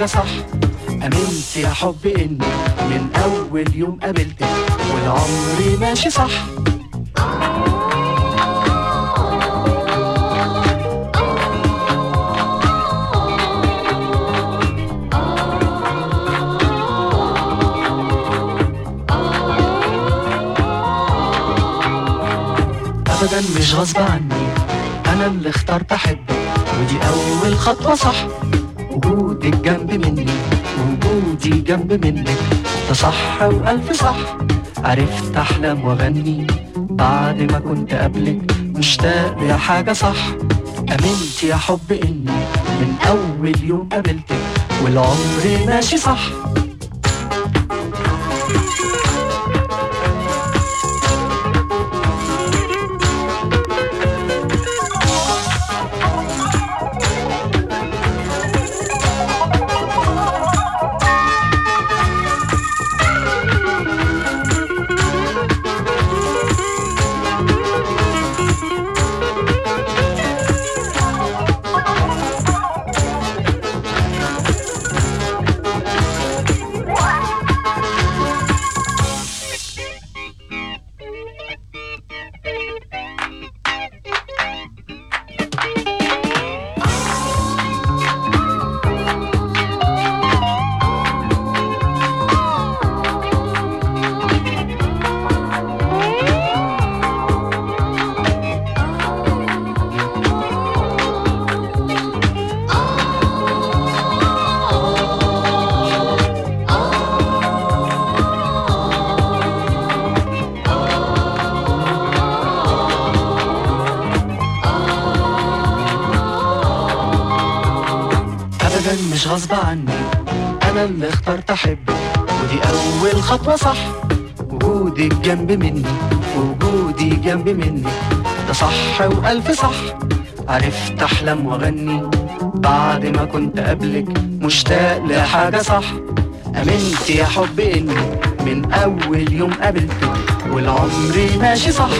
لحاجة صح. أمنت يا حب إني من أول يوم قابلتك والعمر ماشي صح. أبدا مش غصب عني. أنا اللي اخترت أحبك. ودي أول خطوة صح. وجودك جنب وجودي جنب منك. ده صح وألف صح. عرفت أحلم وأغني بعد ما كنت قبلك. مشتاق لحاجة صح. أمنت يا حب إني من أول يوم قابلتك والعمر ماشي صح. اخترت أحبك ودي أول خطوة صح. وجودك جنب مني. وجودي جنب مني. ده صح وألف صح. عرفت أحلم وأغني. بعد ما كنت قبلك مشتاق لحاجة صح. أمنت يا حب إني من أول يوم قابلتك. والعمر ماشي صح.